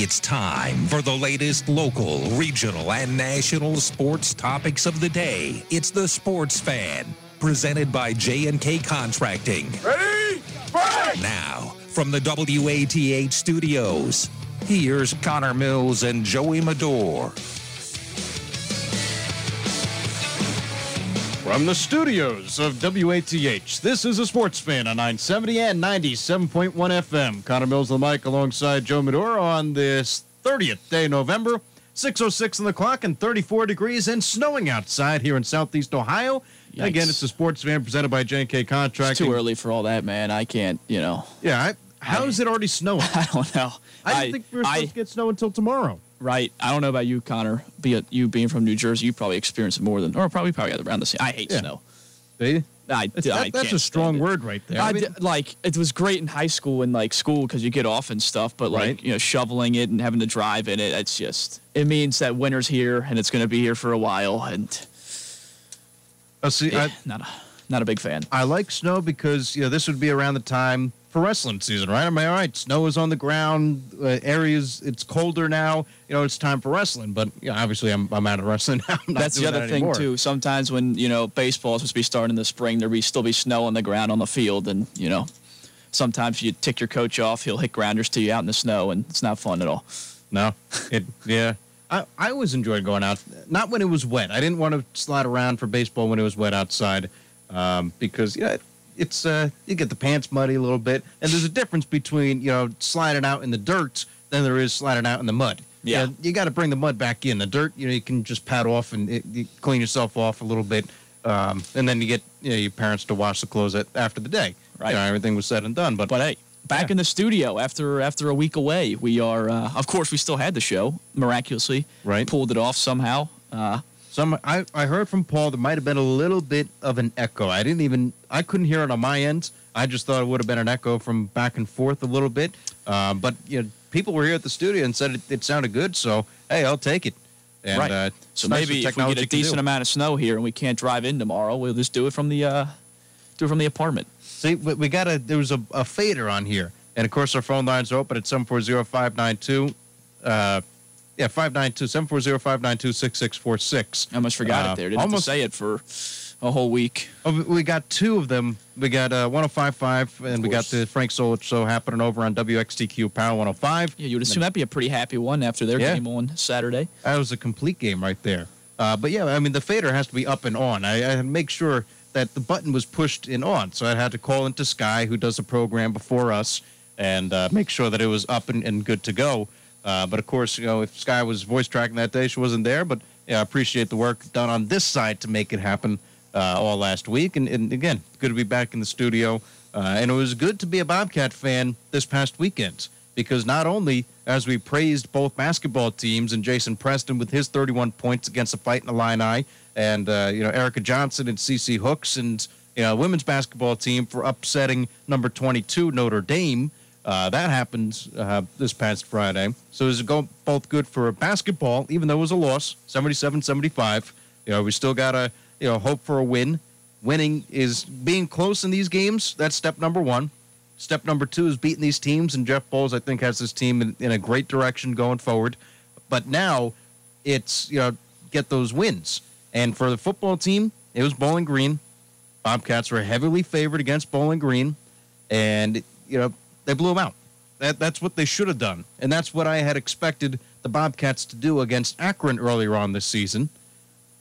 It's time for the latest local, regional, and national sports topics of the day. It's the Sports Fan, presented by J&K Contracting. Ready? Break! Now, from the WATH studios, here's Connor Mills and Joey Medor. From the studios of WATH, this is a sports fan on 970 and 97.1 FM. Connor Mills the mic alongside Joe Medora on this 30th day November. 6.06 on the clock and 34 degrees and snowing outside here in southeast Ohio. Yikes. Again, it's a sports fan presented by J&K Contracting. It's too early for all that, man. I can't, you know. Yeah, I, how I- is it already snowing? I don't know. I didn't think we were supposed I- to get snow until tomorrow. Right. I don't know about you, Connor. Be it, you being from New Jersey, you probably experienced it more than, or probably probably around the same. I hate Yeah. snow. See? I, It's- I that- that's a strong word right there. I I mean- d- like it was great in high school and like school because you get off and stuff, but like Right. you know shoveling it and having to drive in it, it's just it means that winter's here and it's going to be here for a while, and Uh, see, yeah, I, not a not a big fan. I like snow because you know this would be around the time for wrestling season, right? Am I all right? Snow is on the ground. Uh, areas it's colder now. You know it's time for wrestling. But you know, obviously I'm I'm out of wrestling now. That's the other that thing anymore. too. Sometimes when you know baseball is supposed to be starting in the spring, there be still be snow on the ground on the field, and you know sometimes you tick your coach off. He'll hit grounders to you out in the snow, and it's not fun at all. No, it yeah. I, I always enjoyed going out, not when it was wet. I didn't want to slide around for baseball when it was wet outside, um, because yeah, it, it's uh, you get the pants muddy a little bit, and there's a difference between you know sliding out in the dirt than there is sliding out in the mud. Yeah. You, you got to bring the mud back in. The dirt, you know, you can just pat off and it, you clean yourself off a little bit, um, and then you get you know, your parents to wash the clothes at, after the day. Right. You know, everything was said and done. But, But hey, back Yeah. in the studio after after a week away, we are. Uh, of course, we still had the show miraculously. Right. Pulled it off somehow. Uh, Some I, I heard from Paul there might have been a little bit of an echo. I didn't even I couldn't hear it on my end. I just thought it would have been an echo from back and forth a little bit. Um, but you know, people were here at the studio and said it, it sounded good. So hey, I'll take it. And, right. Uh, so maybe if we get a decent amount of snow here and we can't drive in tomorrow, we'll just do it from the uh, do it from the apartment. See, we, we got a there was a, a fader on here, and of course our phone lines are open at seven four zero five nine two. Yeah, 592 740 592 6646. I almost forgot Uh, it there. Didn't almost- say it for a whole week. Oh, we- got two of them. We got uh, 1055, and we got the Frank Solich show happening over on WXTQ Power 105. Yeah, you would assume that'd be a pretty happy one after their Yeah. game on Saturday. That was a complete game right there. Uh, but yeah, I mean, the fader has to be up and on. I, I had to make sure that the button was pushed and on. So I had to call into Sky, who does the program before us, and uh, make sure that it was up and, and good to go. Uh, but of course, you know, if Sky was voice tracking that day, she wasn't there. But yeah, I appreciate the work done on this side to make it happen uh, all last week. And, and again, good to be back in the studio. Uh, and it was good to be a Bobcat fan this past weekend because not only as we praised both basketball teams and Jason Preston with his 31 points against the Fighting Illini, and uh, you know Erica Johnson and Cece Hooks and you know women's basketball team for upsetting number 22 Notre Dame. Uh, that happened uh, this past Friday. So it was both good for basketball, even though it was a loss, 77-75. You know, we still got to, you know, hope for a win. Winning is being close in these games. That's step number one. Step number two is beating these teams, and Jeff Boals, I think, has this team in, in a great direction going forward. But now it's, you know, get those wins. And for the football team, it was Bowling Green. Bobcats were heavily favored against Bowling Green, and, you know, they blew them out. That, that's what they should have done. And that's what I had expected the Bobcats to do against Akron earlier on this season.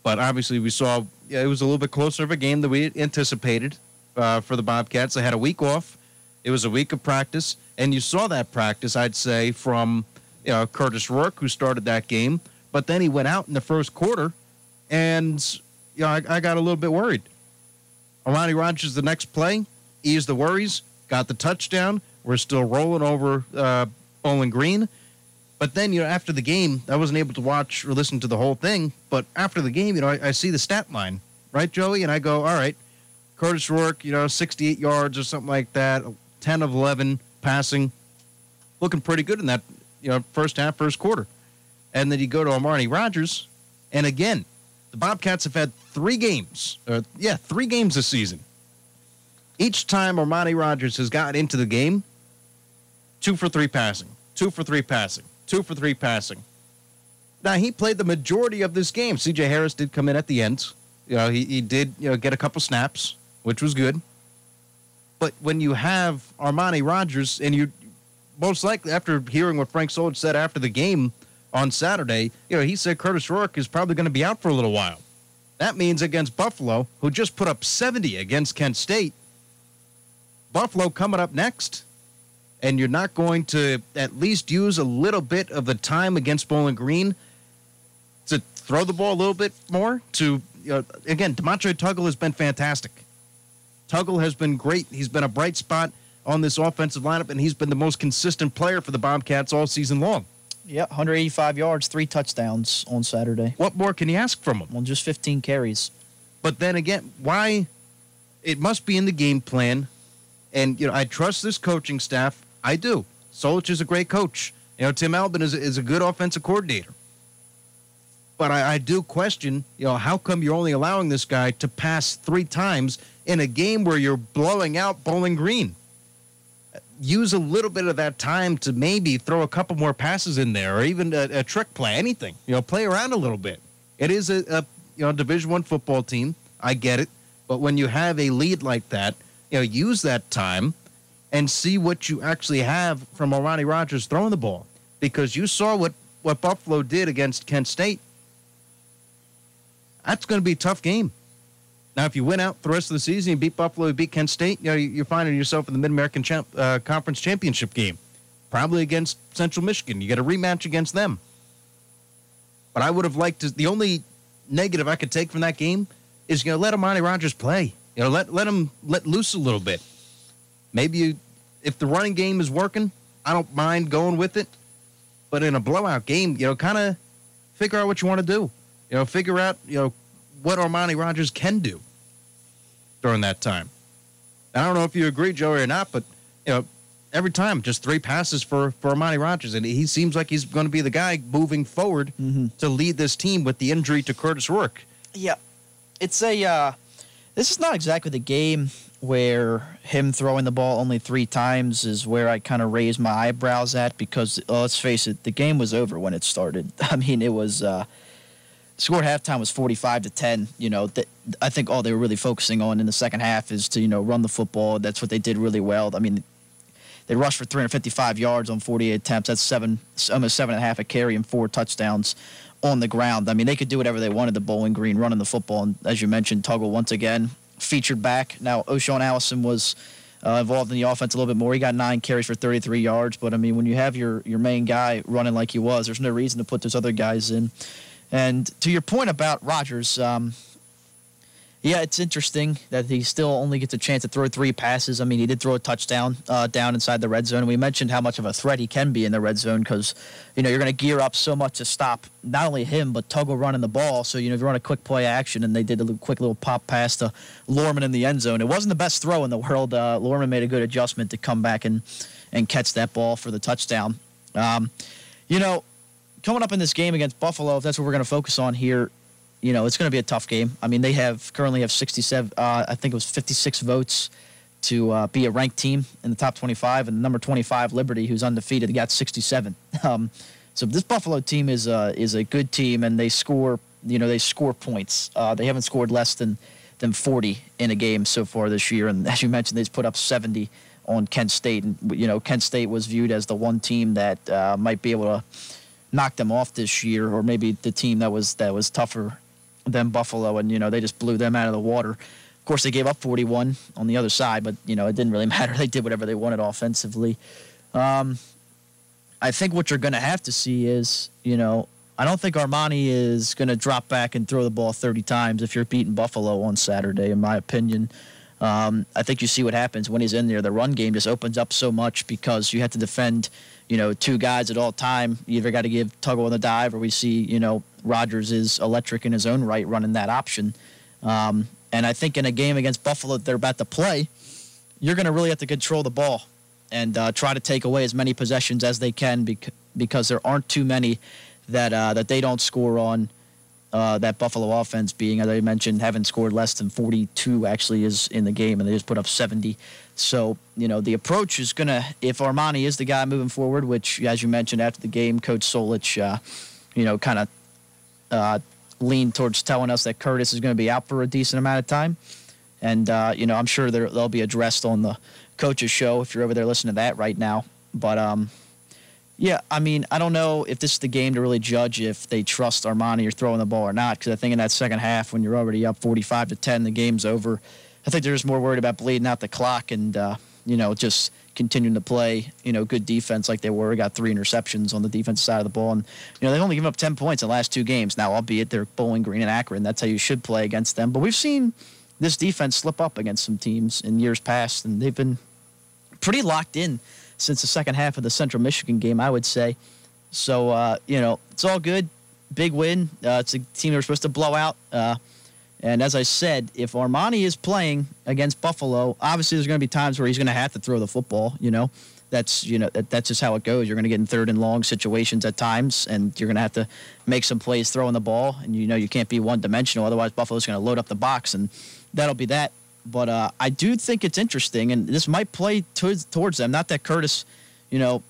But obviously, we saw yeah, it was a little bit closer of a game than we anticipated uh, for the Bobcats. They had a week off. It was a week of practice, and you saw that practice, I'd say, from you know, Kurtis Rourke, who started that game. But then he went out in the first quarter, and you know, I, I got a little bit worried. Armani Rogers, the next play, eased the worries, got the touchdown. We're still rolling over uh, Bowling Green. But then, you know, after the game, I wasn't able to watch or listen to the whole thing. But after the game, you know, I, I see the stat line, right, Joey? And I go, all right, Kurtis Rourke, you know, 68 yards or something like that, 10 of 11 passing, looking pretty good in that, you know, first half, first quarter. And then you go to Armani Rogers, and again, the Bobcats have had three games, uh, yeah, three games this season. Each time Armani Rogers has gotten into the game, two for three passing, two for three passing. two for three passing. Now he played the majority of this game. C.J. Harris did come in at the end. You know, he, he did you know get a couple snaps, which was good. But when you have Armani Rogers, and you most likely after hearing what Frank Solich said after the game on Saturday, you know, he said Kurtis Rourke is probably going to be out for a little while. That means against Buffalo, who just put up 70 against Kent State, Buffalo coming up next. And you're not going to at least use a little bit of the time against Bowling Green to throw the ball a little bit more. To you know, again, De'Montre Tuggle has been fantastic. Tuggle has been great. He's been a bright spot on this offensive lineup, and he's been the most consistent player for the Bobcats all season long. Yeah, 185 yards, three touchdowns on Saturday. What more can you ask from him? On just 15 carries. But then again, why? It must be in the game plan. And, you know, I trust this coaching staff. I do. Solich is a great coach. You know, Tim Albin is, is a good offensive coordinator. But I, I do question, you know, how come you're only allowing this guy to pass three times in a game where you're blowing out Bowling Green? use a little bit of that time to maybe throw a couple more passes in there or even a, a trick play, anything. You know, play around a little bit. It is a, a you know Division One football team. I get it, but when you have a lead like that, you know, use that time and see what you actually have from Armani Rogers throwing the ball because you saw what what Buffalo did against Kent State. That's going to be a tough game. Now, if you win out the rest of the season, you beat Buffalo, you beat Kent State, you know, you're finding yourself in the Mid American champ, uh, Conference Championship game, probably against Central Michigan. You get a rematch against them. But I would have liked to. The only negative I could take from that game is you know let Armani Rogers play. You know, let let him let loose a little bit. Maybe you, if the running game is working, I don't mind going with it. But in a blowout game, you know, kind of figure out what you want to do. You know, figure out you know what Armani Rogers can do during that time. I don't know if you agree, Joey, or not, but you know, every time just three passes for for Armani Rogers, and he seems like he's going to be the guy moving forward mm-hmm. to lead this team with the injury to Kurtis Rourke. Yeah, it's a. Uh, this is not exactly the game where him throwing the ball only three times is where I kind of raise my eyebrows at because uh, let's face it, the game was over when it started. I mean, it was. Uh, score halftime was 45 to 10. You know, th- I think all they were really focusing on in the second half is to, you know, run the football. That's what they did really well. I mean, they rushed for 355 yards on 48 attempts. That's seven, almost seven and a half a carry and four touchdowns on the ground. I mean, they could do whatever they wanted to Bowling Green running the football. And as you mentioned, Tuggle once again featured back. Now, O'Shaan Allison was uh, involved in the offense a little bit more. He got nine carries for 33 yards. But I mean, when you have your your main guy running like he was, there's no reason to put those other guys in. And to your point about Rogers, um, yeah, it's interesting that he still only gets a chance to throw three passes. I mean, he did throw a touchdown uh, down inside the red zone. We mentioned how much of a threat he can be in the red zone because, you know, you're going to gear up so much to stop not only him, but Tuggle running the ball. So, you know, if you run a quick play action and they did a little, quick little pop pass to Luehrman in the end zone, it wasn't the best throw in the world. Uh, Luehrman made a good adjustment to come back and, and catch that ball for the touchdown. Um, you know, coming up in this game against Buffalo, if that's what we're going to focus on here, you know, it's going to be a tough game. I mean, they have currently have 67, uh, I think it was 56 votes to uh, be a ranked team in the top 25, and number 25 Liberty, who's undefeated, got 67. Um, so this Buffalo team is uh, is a good team, and they score, you know, they score points. Uh, they haven't scored less than than 40 in a game so far this year, and as you mentioned, they've put up 70 on Kent State, and you know, Kent State was viewed as the one team that uh, might be able to knock them off this year, or maybe the team that was that was tougher than Buffalo, and you know they just blew them out of the water. Of course, they gave up 41 on the other side, but you know it didn't really matter. They did whatever they wanted offensively. Um, I think what you're going to have to see is, you know, I don't think Armani is going to drop back and throw the ball 30 times if you're beating Buffalo on Saturday, in my opinion. Um, I think you see what happens when he's in there. The run game just opens up so much because you have to defend you know, two guys at all time. You either got to give Tuggle on the dive, or we see, you know, Rogers is electric in his own right, running that option. Um, and I think in a game against Buffalo that they're about to play, you're going to really have to control the ball and uh, try to take away as many possessions as they can bec- because there aren't too many that uh, that they don't score on Uh, that Buffalo offense being, as I mentioned, having scored less than 42 actually is in the game, and they just put up 70. So, you know, the approach is going to, if Armani is the guy moving forward, which, as you mentioned after the game, Coach Solich, uh, you know, kind of uh, leaned towards telling us that Kurtis is going to be out for a decent amount of time. And, uh, you know, I'm sure they'll be addressed on the coach's show if you're over there listening to that right now. But, um, yeah, I mean, I don't know if this is the game to really judge if they trust Armani or throwing the ball or not. Because I think in that second half, when you're already up 45 to 10, the game's over. I think they're just more worried about bleeding out the clock and uh, you know just continuing to play you know good defense like they were. Got three interceptions on the defensive side of the ball, and you know they've only given up 10 points in the last two games. Now, albeit they're Bowling Green and Akron, that's how you should play against them. But we've seen this defense slip up against some teams in years past, and they've been pretty locked in since the second half of the Central Michigan game, I would say. So, uh, you know, it's all good. Big win. Uh, it's a team they were supposed to blow out. Uh, and as I said, if Armani is playing against Buffalo, obviously there's going to be times where he's going to have to throw the football. You know, that's you know that, that's just how it goes. You're going to get in third and long situations at times, and you're going to have to make some plays throwing the ball. And you know you can't be one dimensional, otherwise Buffalo's going to load up the box, and that'll be that. But uh, I do think it's interesting, and this might play towards, towards them. Not that Kurtis, you know,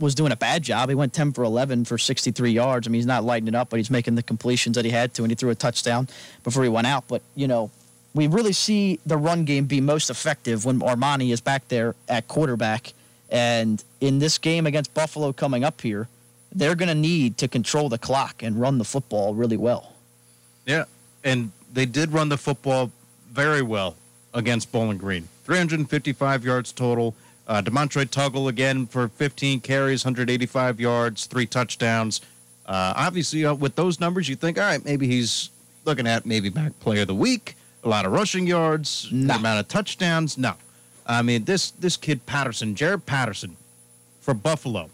was doing a bad job. He went 10 for 11 for 63 yards. I mean, he's not lighting it up, but he's making the completions that he had to, and he threw a touchdown before he went out. But, you know, we really see the run game be most effective when Armani is back there at quarterback. And in this game against Buffalo coming up here, they're going to need to control the clock and run the football really well. Yeah, and they did run the football very well against Bowling Green. 355 yards total. Uh, De'Montre Tuggle again for 15 carries, 185 yards, three touchdowns. Uh, obviously, uh, with those numbers, you think, all right, maybe he's looking at maybe back player of the week, a lot of rushing yards, no. amount of touchdowns. No, I mean this this kid Patterson, Jaret Patterson, for Buffalo,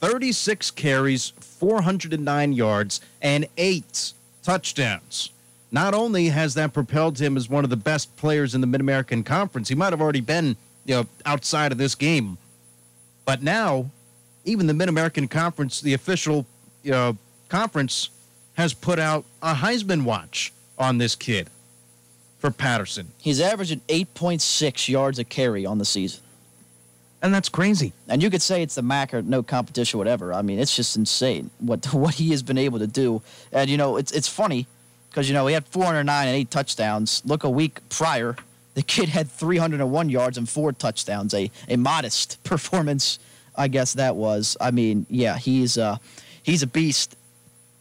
36 carries, 409 yards, and eight touchdowns not only has that propelled him as one of the best players in the Mid American Conference, he might have already been, you know, outside of this game, but now, even the Mid American Conference, the official, you know, conference, has put out a Heisman watch on this kid for Patterson. He's averaging 8.6 yards a carry on the season. And that's crazy. And you could say it's the MAC or no competition, whatever. I mean, it's just insane what what he has been able to do. And you know, it's it's funny because you know he had 409 and eight touchdowns. Look, a week prior, the kid had 301 yards and four touchdowns. A a modest performance, I guess that was. I mean, yeah, he's uh, he's a beast,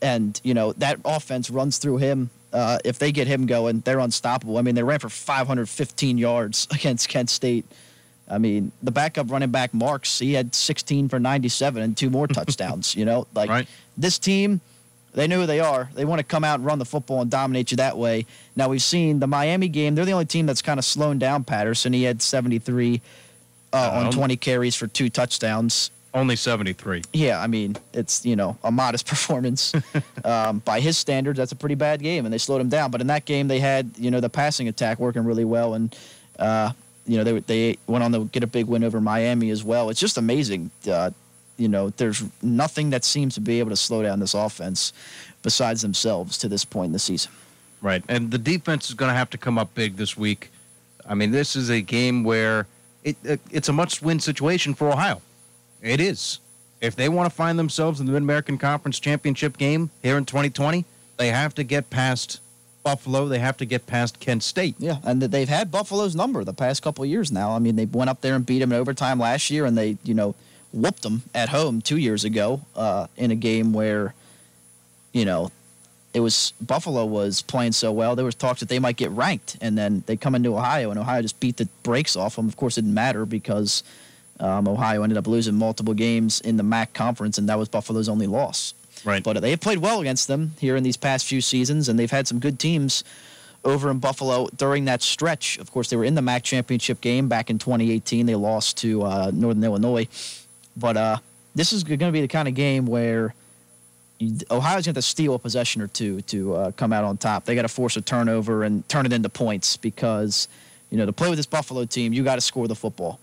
and you know that offense runs through him. Uh, if they get him going, they're unstoppable. I mean, they ran for 515 yards against Kent State. I mean, the backup running back Marks, he had 16 for 97 and two more touchdowns. you know, like right. this team they know who they are. They want to come out and run the football and dominate you that way. Now we've seen the Miami game. They're the only team that's kind of slowing down Patterson. He had 73 uh, on 20 carries for two touchdowns. Only 73. Yeah, I mean, it's, you know, a modest performance. um, by his standards, that's a pretty bad game, and they slowed him down. But in that game, they had, you know, the passing attack working really well. And, uh, you know, they, they went on to get a big win over Miami as well. It's just amazing. Uh, you know, there's nothing that seems to be able to slow down this offense besides themselves to this point in the season. Right. And the defense is going to have to come up big this week. I mean, this is a game where it, it it's a must win situation for Ohio. It is. If they want to find themselves in the Mid American Conference Championship game here in 2020, they have to get past Buffalo. They have to get past Kent State. Yeah, and they've had Buffalo's number the past couple years now. I mean, they went up there and beat them in overtime last year, and they, you know, whooped them at home two years ago uh, in a game where, you know, it was Buffalo was playing so well. There was talks that they might get ranked, and then they come into Ohio, and Ohio just beat the brakes off them. Of course, it didn't matter because um, Ohio ended up losing multiple games in the MAC conference, and that was Buffalo's only loss. Right. But they have played well against them here in these past few seasons, and they've had some good teams over in Buffalo during that stretch. Of course, they were in the MAC championship game back in 2018. They lost to uh, Northern Illinois but uh, this is going to be the kind of game where Ohio's going to have to steal a possession or two to uh, come out on top. They got to force a turnover and turn it into points because, you know, to play with this Buffalo team, you got to score the football.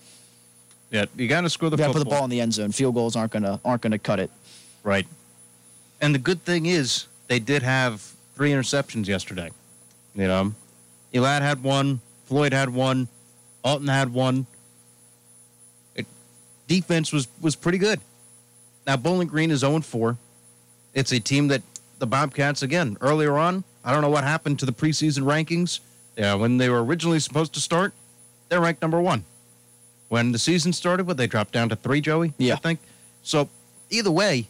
Yeah, you got to score the. You got to put the ball in the end zone. Field goals aren't going to aren't going to cut it. Right. And the good thing is they did have three interceptions yesterday. You know, Elad had one, Floyd had one, Alton had one. Defense was was pretty good. Now Bowling Green is 0 4. It's a team that the Bobcats again earlier on. I don't know what happened to the preseason rankings. Yeah, when they were originally supposed to start, they're ranked number one. When the season started, would they drop down to three, Joey? Yeah. I think. So either way,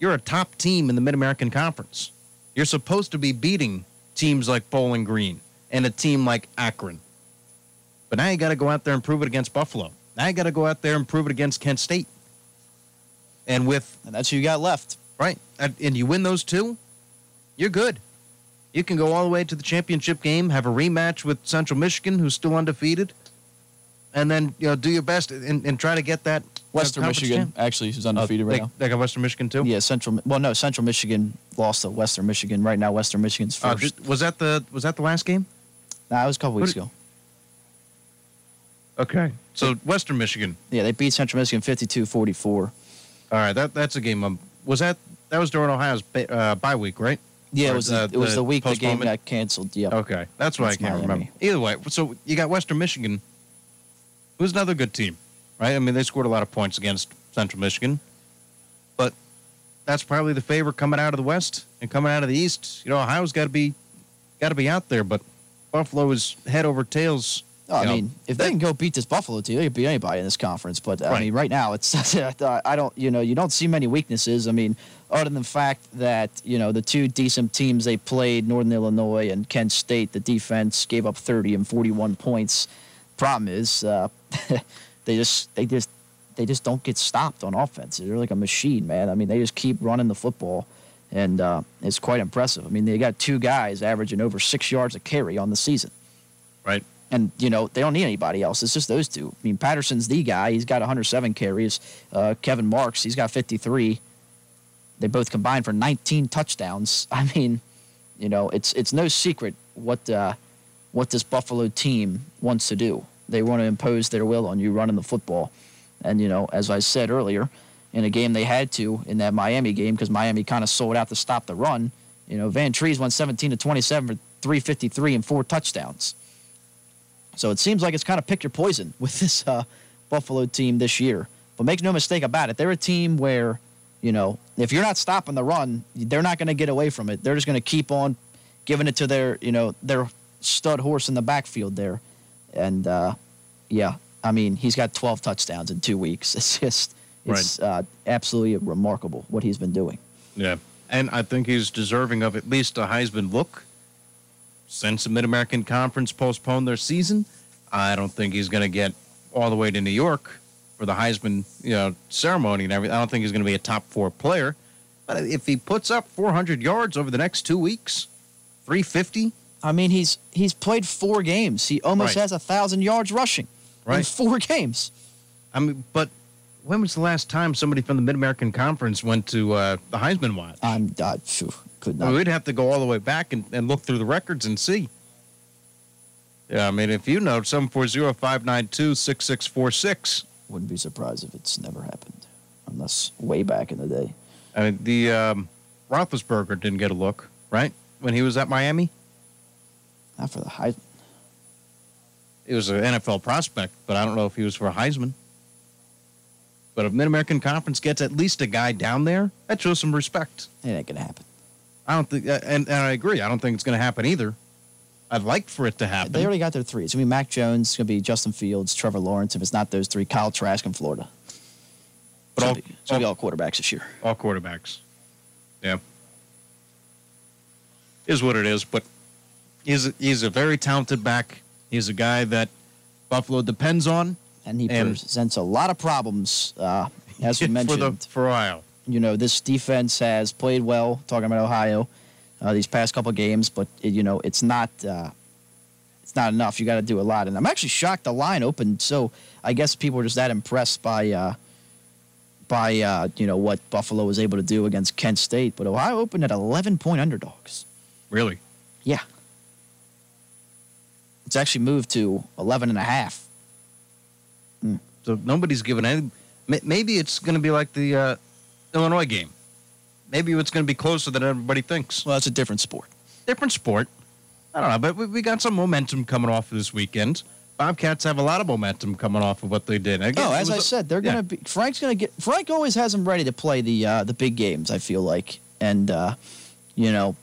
you're a top team in the Mid American Conference. You're supposed to be beating teams like Bowling Green and a team like Akron. But now you got to go out there and prove it against Buffalo. Now you got to go out there and prove it against Kent State. And with And that's who you got left. right, and, and you win those two, you're good. You can go all the way to the championship game, have a rematch with Central Michigan, who's still undefeated, and then you know do your best and, and try to get that uh, Western Michigan champ- actually who's Oh, undefeated they, right now. they got Western Michigan too. Yeah, Central. Well, no, Central Michigan lost to Western Michigan. Right now, Western Michigan's Uh, first. did- was that the was that the last game? nah, it was a couple weeks What- ago. Okay, so Western Michigan. Yeah, they beat Central Michigan 52-44. All right, that that's a game. Um, was that that was during Ohio's ba- uh, bye week, right? Yeah, Or it was the, it was the week the game got canceled. Yeah. Okay, that's why I can't Miami. remember. Either way, so you got Western Michigan, who's another good team, right? I mean, they scored a lot of points against Central Michigan, but that's probably the favorite coming out of the West and coming out of the East. You know, Ohio's got to be got to be out there, but Buffalo is head over tails. Oh, I know. mean, if they can go beat this Buffalo team, they can beat anybody in this conference. But I mean, right now, it's I don't, you know, you don't see many weaknesses. I mean, other than the fact that you know the two decent teams they played, Northern Illinois and Kent State, the defense gave up 30 and 41 points. Problem is, uh, they just they just they just don't get stopped on offense. They're like a machine, man. I mean, they just keep running the football. And uh, it's quite impressive. I mean, they got two guys averaging over six yards a carry on the season right? And you know they don't need anybody else. It's just those two. I mean, Patterson's the guy. He's got 107 carries. Uh, Kevin Marks, he's got 53. They both combined for 19 touchdowns. I mean, you know, it's it's no secret what uh, what this Buffalo team wants to do. They want to impose their will on you running the football, and you know, as I said earlier, in a game they had to in that Miami game because Miami kind of sold out to stop the run. You know, Vantrease went 17 to 27 for 353 and four touchdowns. So it seems like it's kind of pick your poison with this uh, Buffalo team this year. But make no mistake about it, they're a team where, you know, if you're not stopping the run, they're not going to get away from it. They're just going to keep on giving it to their, you know, their stud horse in the backfield there. And uh, yeah, I mean, he's got 12 touchdowns in two weeks. It's just, it's uh, absolutely remarkable what he's been doing. Yeah. And I think he's deserving of at least a Heisman look. Since the Mid American Conference postponed their season, I don't think he's going to get all the way to New York for the Heisman, you know, ceremony and everything. I don't think he's going to be a top four player. But if he puts up 400 yards over the next two weeks, 350, I mean, he's he's played four games. He almost Right. has a thousand yards rushing in four games. I mean, but when was the last time somebody from the Mid American Conference went to uh, the Heisman Watch? I'm uh, could not. we'd have to go all the way back and, and look through the records and see. Yeah, I mean, if you know, 740-592-6646. Wouldn't be surprised if it's never happened, unless way back in the day. I mean, the um, Roethlisberger didn't get a look, right? When he was at Miami, Not for the Heisman. he was an NFL prospect, but I don't know if he was for a Heisman. But if Mid-American Conference gets at least a guy down there, that shows some respect. It ain't gonna happen. I don't think, uh, and, and I agree. I don't think it's going to happen either. I'd like for it to happen. They already got their three. It's gonna be Mac Jones. It's gonna be Justin Fields, Trevor Lawrence. If it's not those three, Kyle Trask in Florida. But all- gonna be all quarterbacks this year. all quarterbacks. Yeah. Is what it is, but he's a, he's a very talented back. He's a guy that Buffalo depends on And he And- presents a lot of problems, uh, as we mentioned. for the for Ohio. You know, this defense has played well. Talking about Ohio, uh, these past couple games, but it, you know, it's not uh, it's not enough. You got to do a lot. And I'm actually shocked the line opened. So I guess people were just that impressed by uh, by uh, you know what Buffalo was able to do against Kent State. But Ohio opened at 11 point underdogs. Really, Yeah, it's actually moved to 11 and a half. so nobody's given any. Maybe it's going to be like the uh, Illinois game. Maybe it's going to be closer than everybody thinks. Well, that's a different sport. different sport. I don't know, but we, we got some momentum coming off of this weekend. Bobcats have a lot of momentum coming off of what they did. Again, oh, as I said, they're yeah. gonna be. Frank's gonna get. Frank always has them ready to play the uh, the big games. I feel like, and uh, you know,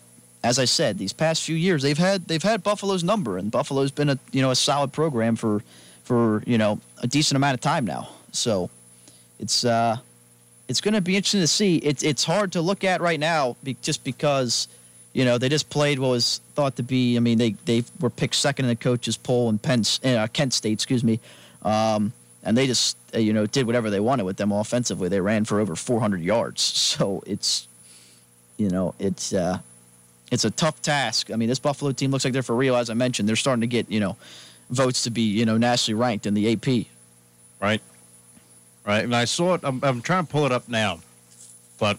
as I said, these past few years they've had they've had Buffalo's number, and Buffalo's been a you know a solid program for for you know a decent amount of time now. So it's uh, it's going to be interesting to see. It's it's hard to look at right now be, just because you know they just played what was thought to be. I mean they they were picked second in the coaches poll in Penn uh, Kent State, excuse me, um, and they just uh, you know did whatever they wanted with them offensively. They ran for over 400 yards, so it's you know it's. Uh, it's a tough task. I mean, this Buffalo team looks like they're for real. As I mentioned, they're starting to get you know votes to be you know nationally ranked in the AP. Right right? And I saw it. I'm, I'm trying to pull it up now, but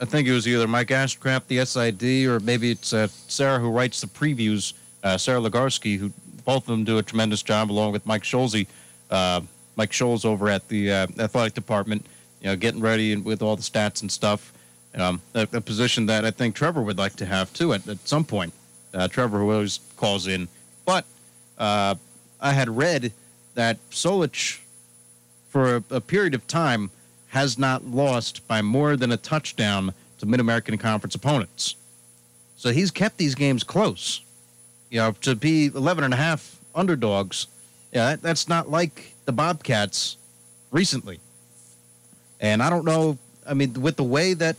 I think it was either Mike Ashcraft, the SID, or maybe it's uh, Sarah who writes the previews. Uh, Sarah Legarsky, who both of them do a tremendous job, along with Mike Scholze, uh, Mike Scholes over at the uh, athletic department. You know, getting ready and with all the stats and stuff. Um, a, a, position that I think Trevor would like to have too at, at some point. Uh, Trevor who always calls in, but uh, I had read that Solich for a, a period of time has not lost by more than a touchdown to Mid American Conference opponents. So he's kept these games close. You know, to be 11 and a half underdogs, yeah, that, that's not like the Bobcats recently. And I don't know, I mean, with the way that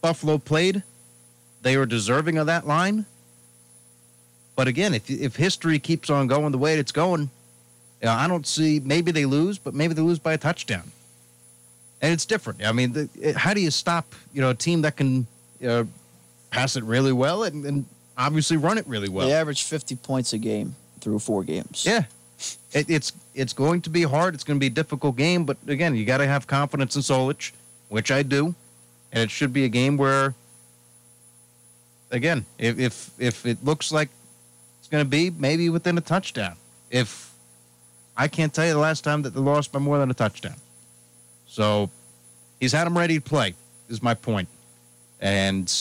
Buffalo played, they were deserving of that line. But again, if if history keeps on going the way it's going, you know, I don't see. Maybe they lose, but maybe they lose by a touchdown, and it's different. I mean, the, how do you stop you know a team that can you know, pass it really well and, and obviously run it really well? They average fifty points a game through four games. Yeah, it, it's it's going to be hard. It's going to be a difficult game, but again, you got to have confidence in Solich, which I do, and it should be a game where, again, if if if it looks like it's going to be maybe within a touchdown, if I can't tell you the last time that they lost by more than a touchdown. So he's had them ready to play, is my point. And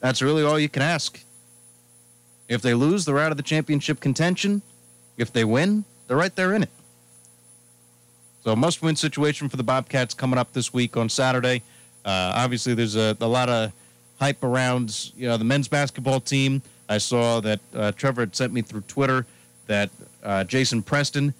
that's really all you can ask. If they lose, they're out of the championship contention. If they win, they're right there in it. So, must win situation for the Bobcats coming up this week on Saturday. Uh, obviously, there's a, a, lot of hype around you know the men's basketball team. I saw that uh, Trevor had sent me through Twitter that uh, Jason Preston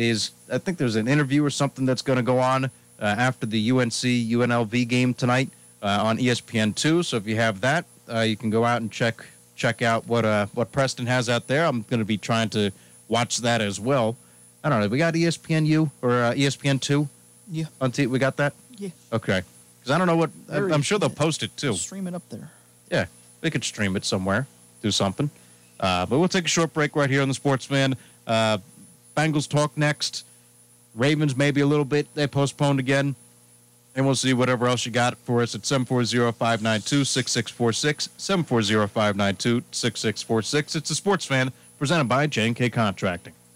is I think there's an interview or something that's going to go on uh, after the UNC UNLV game tonight uh, on ESPN2. So if you have that, uh, you can go out and check check out what uh, what Preston has out there. I'm going to be trying to watch that as well. I don't know. We got ESPNU or uh, ESPN2. Yeah. On t- we got that. Yeah. Okay. Because I don't know what I'm sure they'll post it too. Stream it up there. Yeah, they could stream it somewhere, do something. Uh, but we'll take a short break right here on the Sports Fan. Uh, Bengals talk next. Ravens maybe a little bit. They postponed again. And we'll see whatever else you got for us at 740 592 6646. 740 592 6646. It's a sports fan presented by J&K Contracting.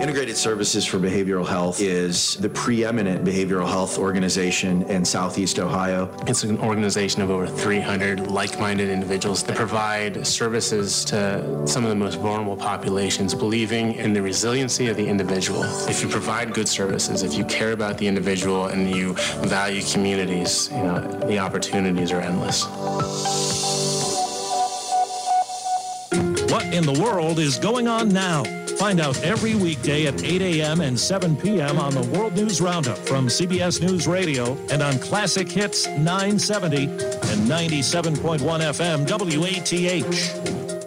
Integrated Services for Behavioral Health is the preeminent behavioral health organization in Southeast Ohio. It's an organization of over 300 like minded individuals that provide services to some of the most vulnerable populations, believing in the resiliency of the individual. If you provide good services, if you care about the individual and you value communities, you know, the opportunities are endless. What in the world is going on now? Find out every weekday at 8 a.m. and 7 p.m. on the World News Roundup from CBS News Radio and on Classic Hits 970 and 97.1 FM WATH.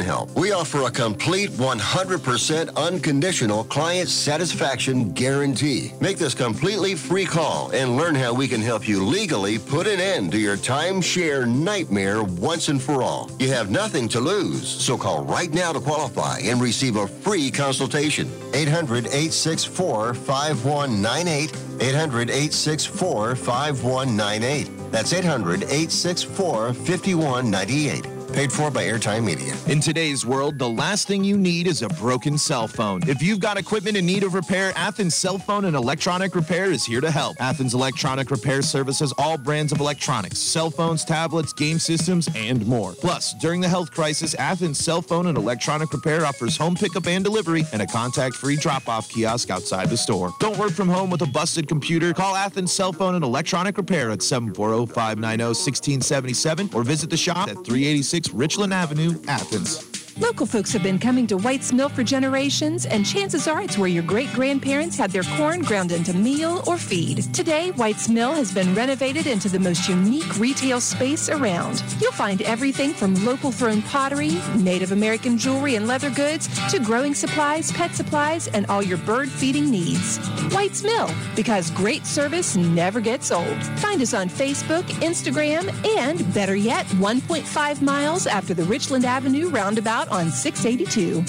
help. We offer a complete 100% unconditional client satisfaction guarantee. Make this completely free call and learn how we can help you legally put an end to your timeshare nightmare once and for all. You have nothing to lose, so call right now to qualify and receive a free consultation. 800 864 5198. 800 864 5198. That's 800 864 5198. Paid for by Airtime Media. In today's world, the last thing you need is a broken cell phone. If you've got equipment in need of repair, Athens Cell Phone and Electronic Repair is here to help. Athens Electronic Repair services all brands of electronics, cell phones, tablets, game systems, and more. Plus, during the health crisis, Athens Cell Phone and Electronic Repair offers home pickup and delivery and a contact-free drop-off kiosk outside the store. Don't work from home with a busted computer. Call Athens Cell Phone and Electronic Repair at 740-590-1677 or visit the shop at 386 Richland Avenue, Athens. Local folks have been coming to White's Mill for generations, and chances are it's where your great grandparents had their corn ground into meal or feed. Today, White's Mill has been renovated into the most unique retail space around. You'll find everything from local thrown pottery, Native American jewelry and leather goods, to growing supplies, pet supplies, and all your bird feeding needs. White's Mill, because great service never gets old. Find us on Facebook, Instagram, and better yet, 1.5 miles after the Richland Avenue roundabout on 682.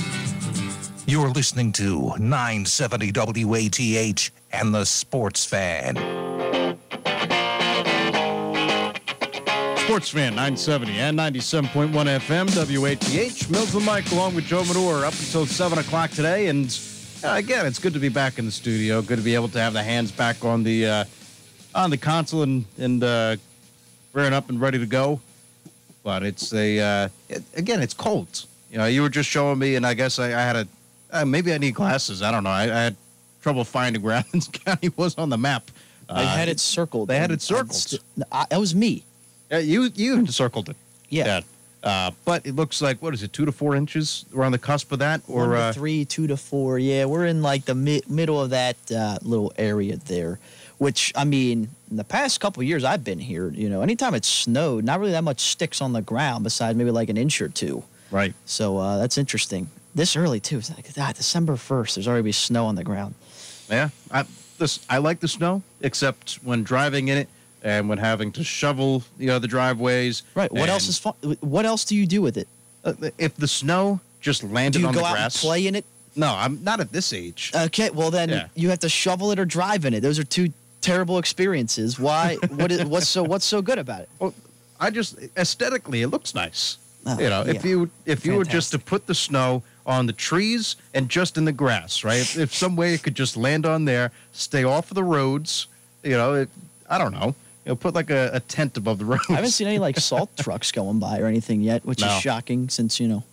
You're listening to 970 WATH and the Sports Fan. Sports Fan 970 and 97.1 FM, WATH. Mills and Mike along with Joe Manure up until 7 o'clock today. And uh, again, it's good to be back in the studio. Good to be able to have the hands back on the uh, on the console and, and uh, rearing up and ready to go. But it's a, uh, it, again, it's cold. You know, you were just showing me, and I guess I, I had a, uh, maybe I need glasses. I don't know. I, I had trouble finding where Athens County was on the map. I had it circled. They had it circled. st- I- That was me. Yeah, you you circled it. Yeah. Uh, but it looks like what is it, two to four inches? We're on the cusp of that, or uh, three, two to four. Yeah, we're in like the mi- middle of that uh, little area there. Which I mean, in the past couple of years I've been here, you know, anytime it snowed, not really that much sticks on the ground besides maybe like an inch or two. Right? So uh, that's interesting. This early too. It's like ah, December first. There's already snow on the ground. Yeah, I, this I like the snow, except when driving in it and when having to shovel you know the driveways. Right. What else is fun? What else do you do with it? uh, if the snow just landed Do you on go the out and play in it? No, I'm not at this age. Okay. Well, then Yeah. you have to shovel it or drive in it. Those are two terrible experiences. Why? what is? What's so? What's so good about it? Well, I just aesthetically it looks nice. Oh, you know, if you if you were just to put the snow on the trees and just in the grass, right? If, if some way it could just land on there, stay off of the roads, you know, it, I don't know. You know, put like a, a tent above the roads. I haven't seen any like salt trucks going by or anything yet, which No. is shocking since you know.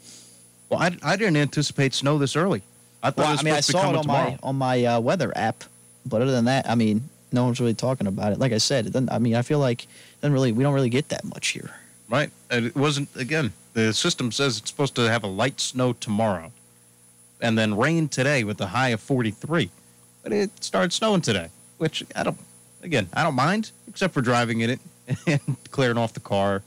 Well, I, I didn't anticipate snow this early. I thought Well, it was I mean, I supposed to be saw it on tomorrow. my on my uh, weather app, but other than that, I mean, no one's really talking about it. Like I said, it doesn't, I mean, I feel like doesn't really we don't really get that much here. Right. And it wasn't, again, the system says it's supposed to have a light snow tomorrow and then rain today with a high of 43. But it started snowing today, which I don't, again, I don't mind, except for driving in it and clearing off the car.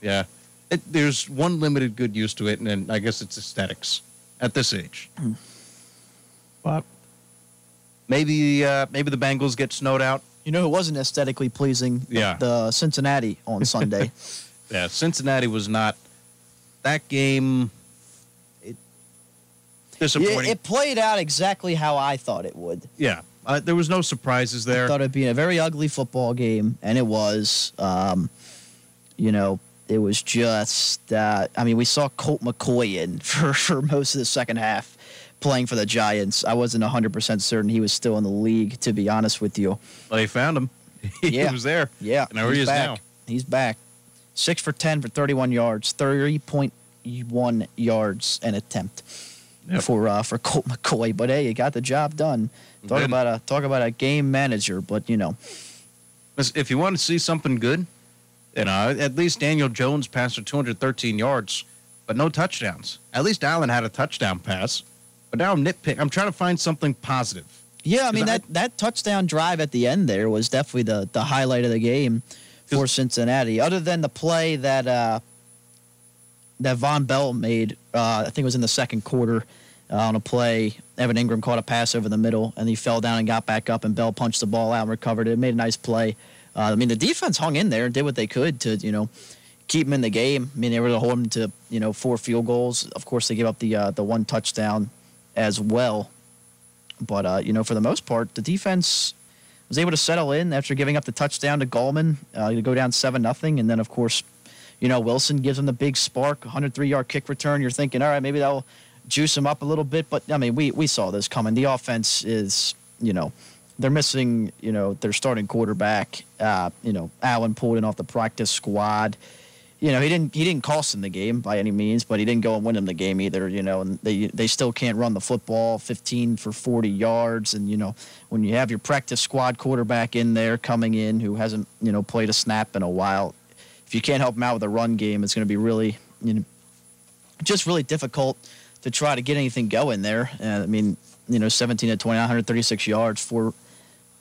Yeah. It, there's one limited good use to it, and then I guess it's aesthetics at this age. But maybe, uh, maybe the Bengals get snowed out. You know it wasn't aesthetically pleasing? Yeah. the Cincinnati on Sunday. Yeah, Cincinnati was not that game. It disappointing. it played out exactly how I thought it would. Yeah, uh, there was no surprises there. I thought it'd be a very ugly football game, and it was. Um, you know, it was just. Uh, I mean, we saw Colt McCoy in for for most of the second half, playing for the Giants. I wasn't hundred percent certain he was still in the league, to be honest with you. Well, they found him. he Yeah. was there. Yeah, And there he is back. now. He's back. Six for ten for thirty-one yards, thirty point 41 yards an attempt yep. for uh, for Colt McCoy. But hey, you got the job done. Talk then, about a talk about a game manager. But you know, if you want to see something good, you know, at least Daniel Jones passed for 213 yards, but no touchdowns. At least Allen had a touchdown pass. But now I'm nitpick. I'm trying to find something positive. Yeah, I mean that, I, that touchdown drive at the end there was definitely the the highlight of the game for Cincinnati. Other than the play that uh, that Vonn Bell made, uh, I think it was in the second quarter uh, on a play. Evan Engram caught a pass over the middle, and he fell down and got back up, and Bell punched the ball out and recovered it. it made a nice play. Uh, I mean, the defense hung in there and did what they could to, you know, keep him in the game. I mean, they were able to hold him to, you know, four field goals. Of course, they gave up the uh, the one touchdown as well. But uh, you know, for the most part, the defense was able to settle in after giving up the touchdown to Gallman uh, to go down seven nothing, and then of course, you know, Wilson gives them the big spark, 103 yard kick return. You're thinking, all right, maybe that'll juice them up a little bit. But I mean, we we saw this coming. The offense is, you know, they're missing, you know, their starting quarterback. Uh, you know, Allen pulled in off the practice squad you know, he didn't he didn't cost them the game by any means, but he didn't go and win them the game either. You know, and they they still can't run the football, 15 for 40 yards, and you know, when you have your practice squad quarterback in there coming in who hasn't you know played a snap in a while, if you can't help him out with a run game, it's going to be really you know just really difficult to try to get anything going there. Uh, I mean, you know, 17 to 20, 136 yards, for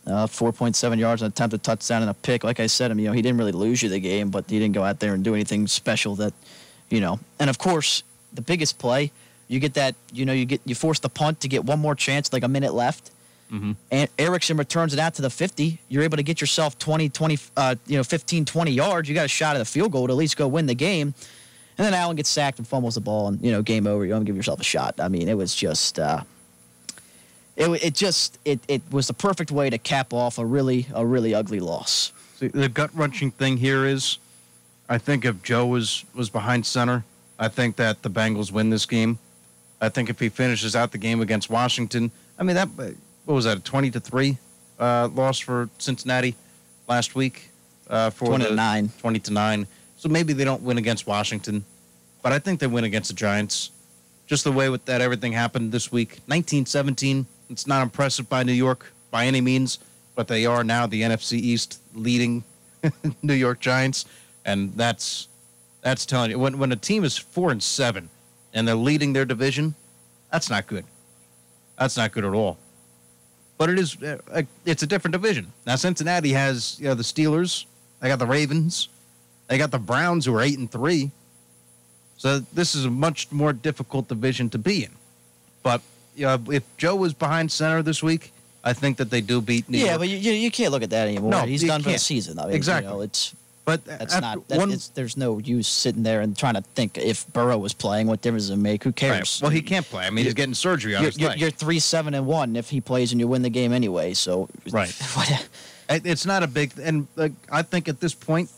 uh, 4.7 yards, an attempted touchdown, and a pick. Like I said, I mean, you know, he didn't really lose you the game, but he didn't go out there and do anything special that, you know. And of course, the biggest play, you get that, you know, you get you force the punt to get one more chance, like a minute left. Mm-hmm. And Erickson returns it out to the 50. You're able to get yourself 20, 20, uh, you know, 15, 20 yards. You got a shot at a field goal to at least go win the game. And then Allen gets sacked and fumbles the ball, and you know, game over. You don't give yourself a shot. I mean, it was just. Uh, it, it just it, it was the perfect way to cap off a really a really ugly loss. See, the gut wrenching thing here is, I think if Joe was was behind center, I think that the Bengals win this game. I think if he finishes out the game against Washington, I mean that what was that a twenty to three uh, loss for Cincinnati last week uh, for 20 to nine. Twenty to nine. So maybe they don't win against Washington, but I think they win against the Giants. Just the way with that everything happened this week. 1917 it's not impressive by New York by any means, but they are now the NFC East leading New York Giants, and that's that's telling you when when a team is four and seven and they're leading their division, that's not good. That's not good at all. But it is uh, it's a different division now. Cincinnati has you know the Steelers, they got the Ravens, they got the Browns who are eight and three. So this is a much more difficult division to be in. But uh, if Joe was behind center this week, I think that they do beat New yeah, York. but you, you can't look at that anymore. No, he's done for the season. I mean, exactly. You know, it's but that's not. That, one, there's no use sitting there and trying to think if Burrow was playing, what difference does it make? Who cares? Right. Well, he can't play. I mean, you're, he's getting surgery on you're, his you're, leg. You're three seven and one if he plays and you win the game anyway. So right. it's not a big and like, I think at this point,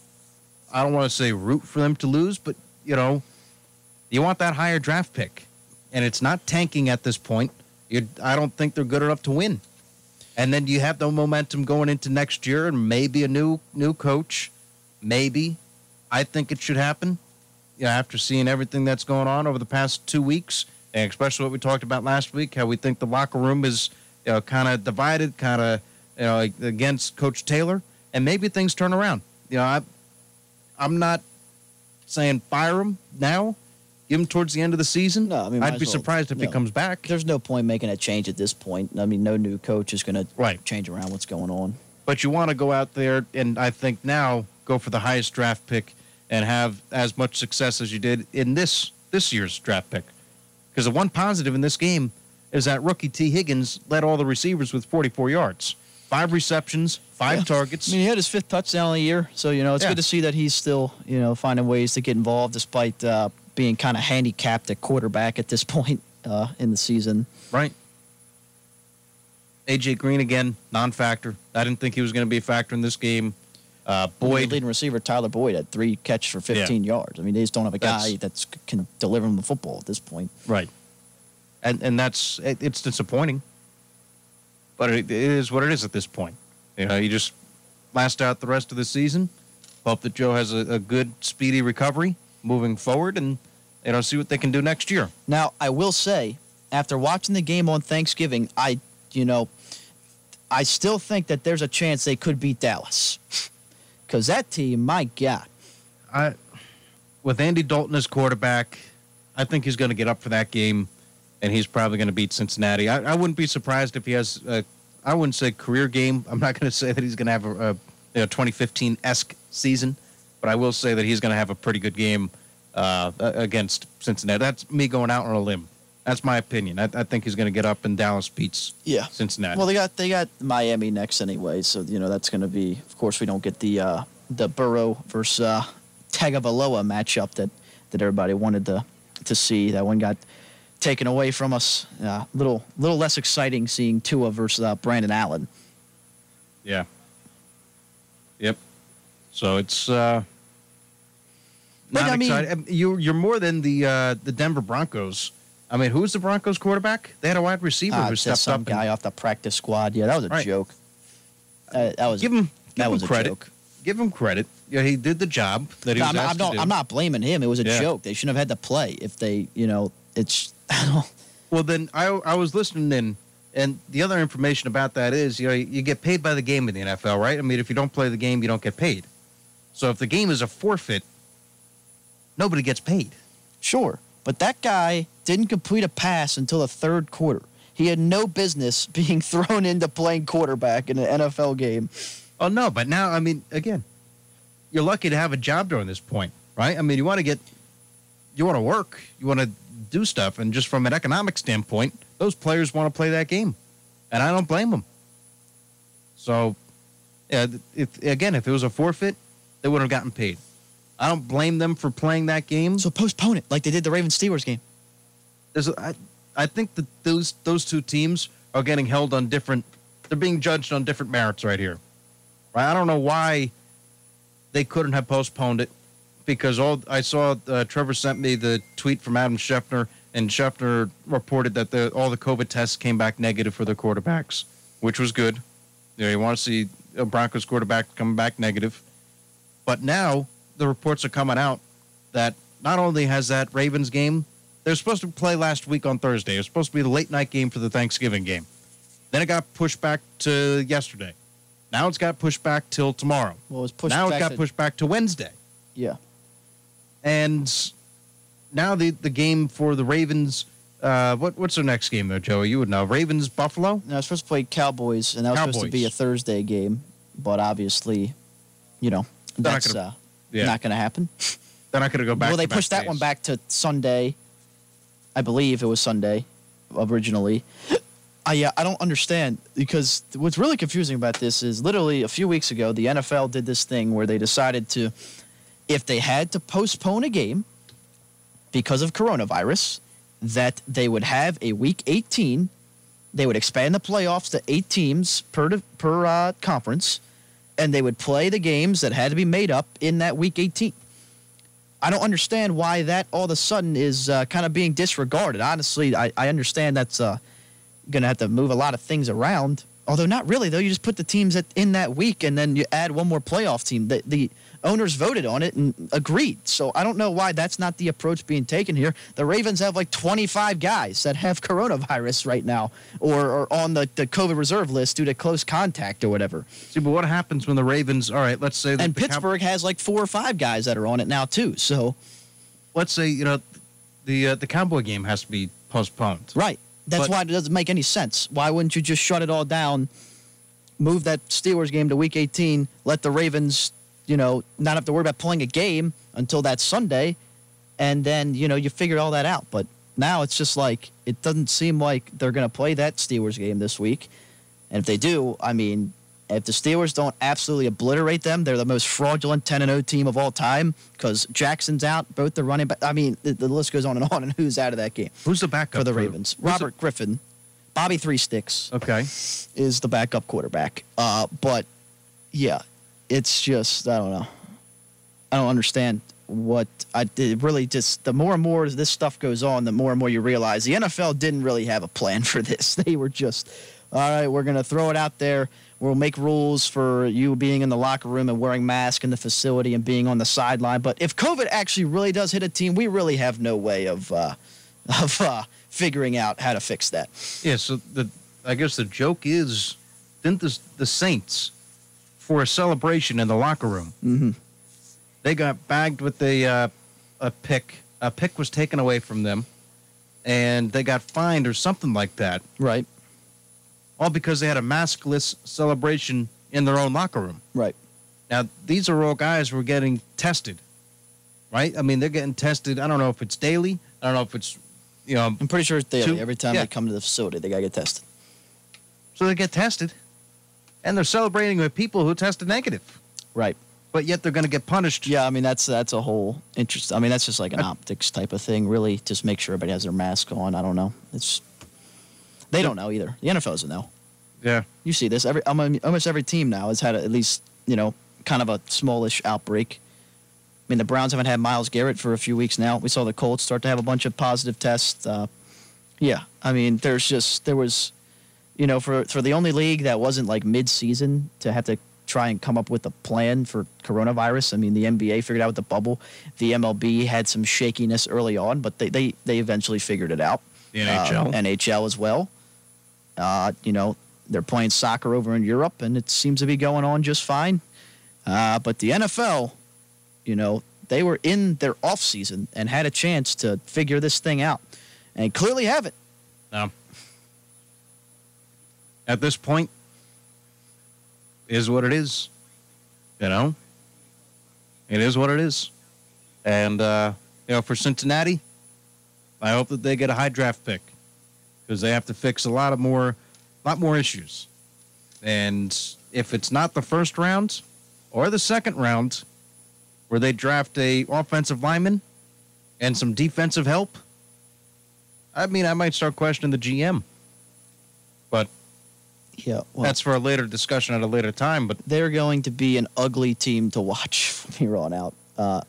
I don't want to say root for them to lose, but you know, you want that higher draft pick, and it's not tanking at this point. You're, I don't think they're good enough to win. And then you have the momentum going into next year, and maybe a new new coach. Maybe, I think it should happen. You know, after seeing everything that's going on over the past two weeks, and especially what we talked about last week, how we think the locker room is you know, kind of divided, kind of you know against Coach Taylor, and maybe things turn around. You know, I, I'm not saying fire him now, him towards the end of the season? No, I mean, I'd be well, surprised if he comes back. There's no point making a change at this point. I mean, no new coach is going to right. change around what's going on. But you want to go out there and I think now go for the highest draft pick and have as much success as you did in this this year's draft pick. Because the one positive in this game is that rookie Tee Higgins led all the receivers with 44 yards, five receptions, five yeah. targets. I mean, he had his fifth touchdown of the year, so you know it's yeah. good to see that he's still you know finding ways to get involved despite uh, being kind of handicapped at quarterback at this point uh, in the season. Right. AJ Green again, non-factor. I didn't think he was going to be a factor in this game. Uh, Boyd, leading receiver Tyler Boyd had three catches for 15 yeah. yards. I mean, they just don't have a guy that's, that can deliver them the football at this point. Right. And and that's it, it's disappointing, but it, it is what it is at this point. You know, you just last out the rest of the season. Hope that Joe has a, a good, speedy recovery moving forward, and you know, see what they can do next year. Now, I will say, after watching the game on Thanksgiving, I, you know, I still think that there's a chance they could beat Dallas. Because that team, my God. I, with Andy Dalton as quarterback, I think he's going to get up for that game, and he's probably going to beat Cincinnati. I, I wouldn't be surprised if he has, a, I wouldn't say career game. I'm not going to say that he's going to have a, a you know, 2015 esque season, but I will say that he's going to have a pretty good game uh, against Cincinnati. That's me going out on a limb. That's my opinion. I, I think he's going to get up and Dallas beats yeah. Cincinnati. Well, they got they got Miami next anyway, so you know that's going to be. Of course, we don't get the uh, the Burrow versus uh, Tagovailoa matchup that that everybody wanted to to see. That one got taken away from us. A uh, little little less exciting seeing Tua versus uh, Brandon Allen. Yeah. Yep. So it's uh, not I mean, exciting. You you're more than the uh, the Denver Broncos I mean, who's the Broncos quarterback? They had a wide receiver uh, who stepped some up. guy and, off the practice squad. Yeah, that was a right. joke. Uh, that was give him that give was him credit. Joke. Give him credit. Yeah, he did the job that he no, was I'm, asked I'm, not, to do. I'm not blaming him. It was a yeah. joke. They shouldn't have had to play if they, you know, it's. well, then I I was listening in, and the other information about that is, you know, you get paid by the game in the NFL, right? I mean, if you don't play the game, you don't get paid. So if the game is a forfeit, nobody gets paid. Sure. But that guy didn't complete a pass until the third quarter. He had no business being thrown into playing quarterback in an NFL game. Oh no, but now I mean, again, you're lucky to have a job during this point, right? I mean, you want to get, you want to work, you want to do stuff, and just from an economic standpoint, those players want to play that game, and I don't blame them. So, yeah, if, again, if it was a forfeit, they would have gotten paid. I don't blame them for playing that game. So postpone it, like they did the Ravens Steelers game. There's, I, I think that those those two teams are getting held on different. They're being judged on different merits right here. Right? I don't know why they couldn't have postponed it because all I saw. Uh, Trevor sent me the tweet from Adam Schefter, and Schefter reported that the all the COVID tests came back negative for the quarterbacks, which was good. You know, you want to see a Broncos quarterback come back negative, but now the reports are coming out that not only has that Ravens game, they're supposed to play last week on Thursday. It was supposed to be the late night game for the Thanksgiving game. Then it got pushed back to yesterday. Now it's got pushed back till tomorrow. Well, it was pushed now it got to, pushed back to Wednesday. Yeah. And now the the game for the Ravens. Uh, what what's their next game though, Joey? You would know. Ravens Buffalo. No, it's supposed to play Cowboys, and that was Cowboys. supposed to be a Thursday game, but obviously, you know, that's gonna- uh, Yeah. not going to happen. They're not going to go back. well, they pushed that days. one back to Sunday. I believe it was Sunday originally. I yeah, I don't understand because what's really confusing about this is literally a few weeks ago the NFL did this thing where they decided to if they had to postpone a game because of coronavirus that they would have a week 18 they would expand the playoffs to 8 teams per per uh, conference and they would play the games that had to be made up in that week 18 I don't understand why that all of a sudden is uh, kind of being disregarded. Honestly, I, I understand that's uh, going to have to move a lot of things around. Although not really, though. You just put the teams at, in that week, and then you add one more playoff team. The, the owners voted on it and agreed. So I don't know why that's not the approach being taken here. The Ravens have like 25 guys that have coronavirus right now, or, or on the, the COVID reserve list due to close contact or whatever. See, but what happens when the Ravens? All right, let's say that And the Cow- Pittsburgh has like four or five guys that are on it now too. So let's say you know the uh, the Cowboy game has to be postponed. Right. That's But- why it doesn't make any sense. Why wouldn't you just shut it all down, move that Steelers game to Week 18, let the Ravens, you know, not have to worry about playing a game until that Sunday, and then you know you figure all that out. But now it's just like it doesn't seem like they're going to play that Steelers game this week, and if they do, I mean, if the Steelers don't absolutely obliterate them, they're the most fraudulent 10 0 team of all time because Jackson's out, both the running back. I mean, the, the list goes on and on, and who's out of that game Who's the backup for the Ravens? who's Robert Griffin, Bobby Three Sticks Okay. is the backup quarterback. Uh, but yeah, it's just I don't know. I don't understand what I did. Really, just the more and more this stuff goes on, the more and more you realize the NFL didn't really have a plan for this. They were just, all right, we're gonna throw it out there. we'll make rules for you being in the locker room and wearing masks in the facility and being on the sideline. But if COVID actually really does hit a team, we really have no way of uh, of uh, figuring out how to fix that. Yeah. So the I guess the joke is, didn't the, the Saints for a celebration in the locker room? Mm-hmm. They got bagged with a uh, a pick. A pick was taken away from them, and they got fined or something like that. Right. All because they had a maskless celebration in their own locker room. Right. Now these are all guys who are getting tested, right? I mean, they're getting tested. I don't know if it's daily. I don't know if it's, you know. I'm pretty sure it's daily. Two- Every time yeah. they come to the facility, they gotta get tested. So they get tested, and they're celebrating with people who tested negative. Right. But yet they're going to get punished. Yeah, I mean that's that's a whole interest. I mean that's just like an optics type of thing. Really, just make sure everybody has their mask on. I don't know. It's they don't know either. The NFL doesn't know. Yeah. You see this every almo- almost every team now has had at least you know kind of a smallish outbreak. I mean the Browns haven't had Myles Garrett for a few weeks now. We saw the Colts start to have a bunch of positive tests. Uh, yeah, I mean there's just there was, you know, for for the only league that wasn't like mid season to have to try and come up with a plan for coronavirus. I mean the NBA figured out with the bubble. The MLB had some shakiness early on, but they they they eventually figured it out. The NHL. Uh, NHL as well. Uh, you know, they're playing soccer over in Europe, and it seems to be going on just fine. Uh, but the NFL, you know, they were in their off season and had a chance to figure this thing out, and clearly haven't. No. At this point, is what it is. You know, it is what it is. And uh, you know, for Cincinnati, I hope that they get a high draft pick because they have to fix a lot of more, lot more issues. And if it's not the first round or the second round, where they draft a offensive lineman and some defensive help, I mean, I might start questioning the GM. Yeah, well, that's for a later discussion at a later time. But they're going to be an ugly team to watch from here on out. Uh,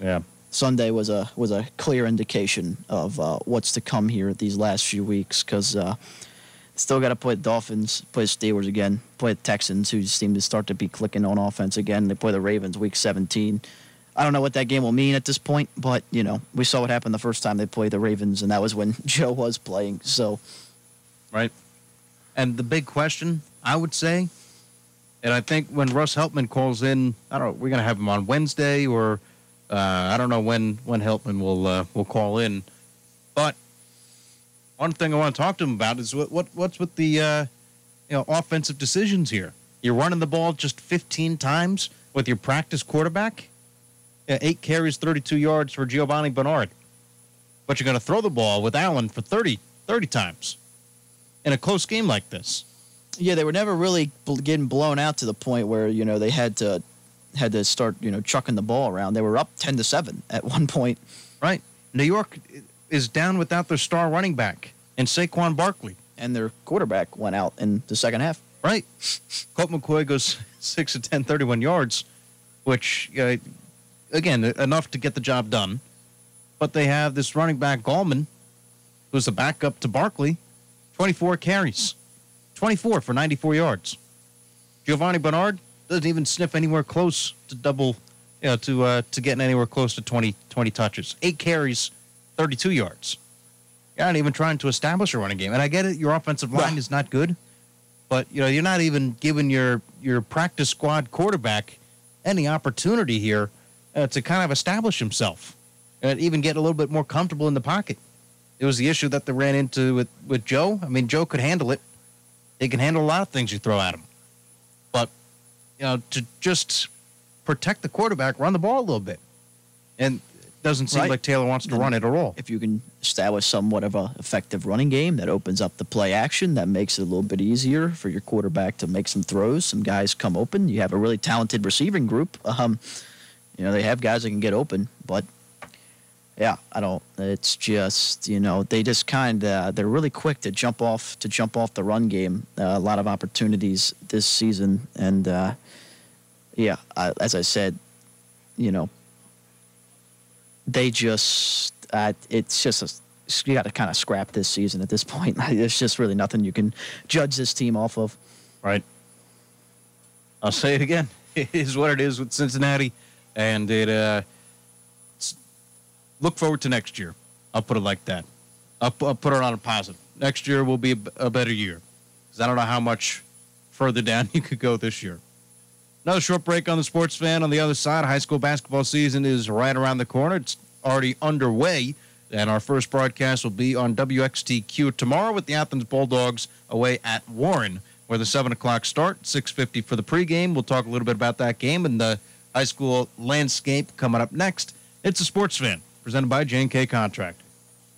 yeah, Sunday was a was a clear indication of uh, what's to come here these last few weeks because uh, still got to play the Dolphins, play the Steelers again, play the Texans who seem to start to be clicking on offense again. They play the Ravens week 17. I don't know what that game will mean at this point, but you know we saw what happened the first time they played the Ravens, and that was when Joe was playing. So right. And the big question, I would say, and I think when Russ Heltman calls in, I don't know, we're going to have him on Wednesday or uh, I don't know when when Heltman will uh, will call in. But one thing I want to talk to him about is what, what what's with the uh, you know offensive decisions here. You're running the ball just 15 times with your practice quarterback. Yeah, eight carries, 32 yards for Giovani Bernard. But you're going to throw the ball with Allen for 30, 30 times in a close game like this. yeah, they were never really getting blown out to the point where you know they had to had to start you know chucking the ball around. They were up ten to seven at one point. Right. New York is down without their star running back and Saquon Barkley. and their quarterback went out in the second half. Right. Colt McCoy goes 6 of 10, 31 yards, which, uh, again, enough to get the job done. But they have this running back, Gallman, who's a backup to Barkley, 24 carries, 24 for 94 yards. Giovani Bernard doesn't even sniff anywhere close to double, you know, to, uh, to getting anywhere close to 20, 20 touches. Eight carries, 32 yards. You're not even trying to establish a running game. And I get it, your offensive line is not good but you know you're not even giving your your practice squad quarterback any opportunity here uh, to kind of establish himself and even get a little bit more comfortable in the pocket. It was the issue that they ran into with with Joe. I mean, Joe could handle it. He can handle a lot of things you throw at him, but you know to just protect the quarterback, run the ball a little bit, and it doesn't seem Right. like Taylor wants to And run it at all. If you can establish somewhat of a effective running game that opens up the play action, that makes it a little bit easier for your quarterback to make some throws. Some guys come open. You have a really talented receiving group. Um, you know they have guys that can get open, but yeah, I don't. It's just you know they just kind of they're really quick to jump off to jump off the run game. Uh, a lot of opportunities this season, and uh, yeah, I, as I said, you know they just uh, it's just a, you got to kind of scrap this season at this point. There's just really nothing you can judge this team off of. Right. I'll say it again. It is what it is with Cincinnati, and it. Look forward to next year. I'll put it like that. I'll, I'll put it on a positive. Next year will be a, a better year because I don't know how much further down you could go this year. Another short break on the sports fan. On the other side, high school basketball season is right around the corner. It's already underway. And our first broadcast will be on WXTQ tomorrow with the Athens Bulldogs away at Warren, where the 7 o'clock start, 6.50 for the pregame. We'll talk a little bit about that game and the high school landscape coming up next. It's a sports fan presented by J&K Contract.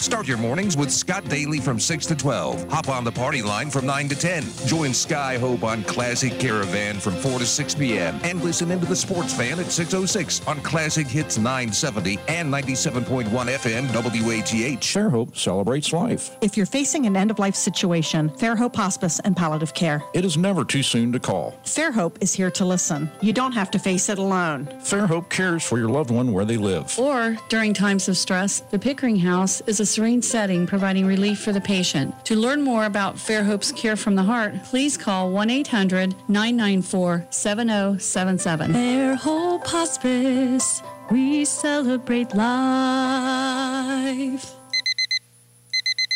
Start your mornings with Scott Daly from 6 to 12. Hop on the party line from 9 to 10. Join Sky Hope on Classic Caravan from 4 to 6 p.m. And listen into the Sports Fan at 6.06 on Classic Hits 970 and 97.1 FM WATH. Fairhope celebrates life. If you're facing an end of life situation, Fairhope Hospice and Palliative Care. It is never too soon to call. Fairhope is here to listen. You don't have to face it alone. Fairhope cares for your loved one where they live. Or during times of stress, the Pickering House is a serene setting providing relief for the patient. To learn more about Fairhope's Care from the Heart, please call 1 800 994 7077. Fairhope Hospice, we celebrate life.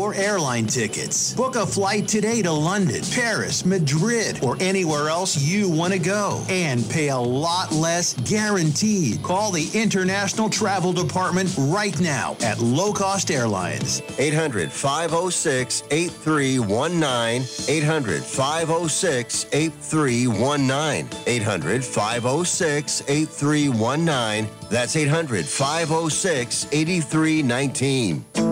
airline tickets. Book a flight today to London, Paris, Madrid, or anywhere else you want to go and pay a lot less guaranteed. Call the International Travel Department right now at Low Cost Airlines. 800 506 8319. 800 506 8319. 800 506 8319. That's 800 506 8319.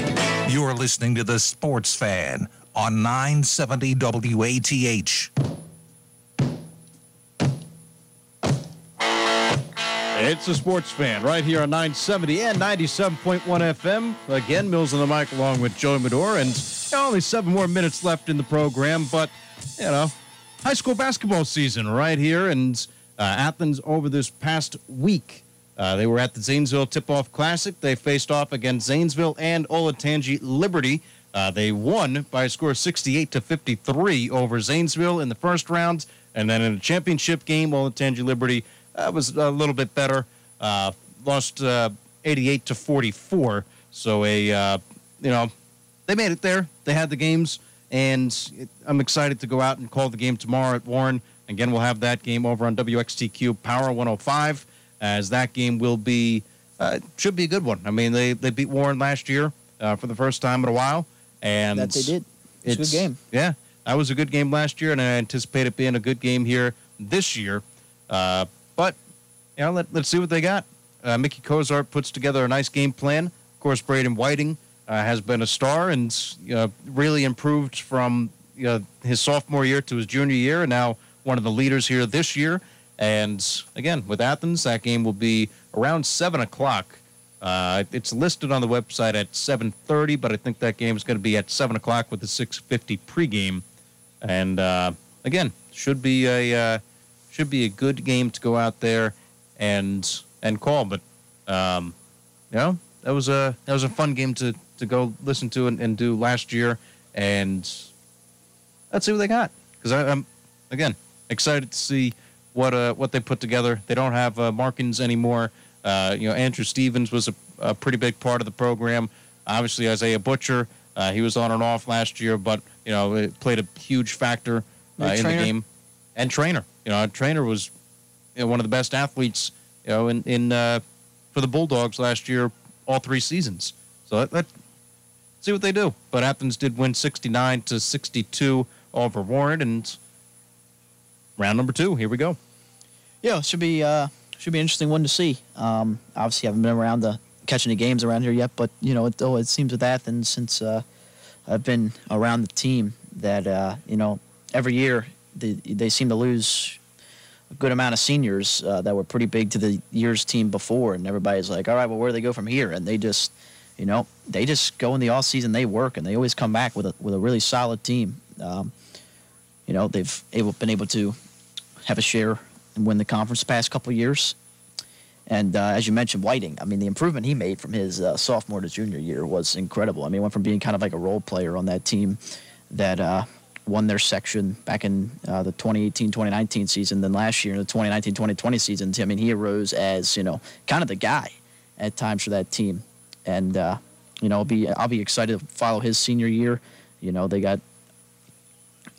You're listening to The Sports Fan on 970 WATH. It's a sports fan right here on 970 and 97.1 FM. Again, Mills on the mic along with Joey Medor, and only seven more minutes left in the program, but you know, high school basketball season right here, and uh, Athens over this past week. Uh, they were at the Zanesville Tip-Off Classic. They faced off against Zanesville and Olentangy Liberty. Uh, they won by a score of 68 to 53 over Zanesville in the first round, and then in a championship game, Olentangy Liberty uh, was a little bit better. Uh, lost uh, 88 to 44. So a uh, you know they made it there. They had the games, and I'm excited to go out and call the game tomorrow at Warren. Again, we'll have that game over on WXTQ Power 105 as that game will be uh, should be a good one. I mean, they they beat Warren last year uh, for the first time in a while, and that they did. It's, it's a good game. Yeah, that was a good game last year, and I anticipate it being a good game here this year. Uh, but you know, let, let's see what they got. Uh, Mickey Cozart puts together a nice game plan. Of course, Braden Whiting uh, has been a star and really improved from you know, his sophomore year to his junior year, and now one of the leaders here this year. And again, with Athens, that game will be around seven o'clock. Uh, it's listed on the website at 7:30, but I think that game is going to be at seven o'clock with the 6:50 pregame. And uh, again, should be a uh, should be a good game to go out there and and call. But um, you know, that was a that was a fun game to to go listen to and, and do last year. And let's see what they got because I'm again excited to see what uh, what they put together. They don't have uh, Markins anymore. Uh, you know, Andrew Stevens was a, a, pretty big part of the program. Obviously, Isaiah Butcher, uh, he was on and off last year, but you know, it played a huge factor uh, in the game. And trainer, you know, trainer was you know, one of the best athletes, you know, in in uh, for the Bulldogs last year, all three seasons. So let, let see what they do. But Athens did win 69 to 62 over Warren, and round number two. Here we go. Yeah, should be uh, should be an interesting one to see. Um, obviously, haven't been around the catching the games around here yet, but you know, it, oh, it seems with Athens since uh, I've been around the team that uh, you know every year they, they seem to lose a good amount of seniors uh, that were pretty big to the year's team before, and everybody's like, all right, well, where do they go from here? And they just, you know, they just go in the off season, they work, and they always come back with a with a really solid team. Um, you know, they've able, been able to have a share and win the conference the past couple years. And uh, as you mentioned, Whiting, I mean, the improvement he made from his uh, sophomore to junior year was incredible. I mean, went from being kind of like a role player on that team that uh, won their section back in uh, the 2018-2019 season. Then last year in the 2019-2020 season. I mean, he arose as you know kind of the guy at times for that team. And uh, you know, I'll be I'll be excited to follow his senior year. You know, they got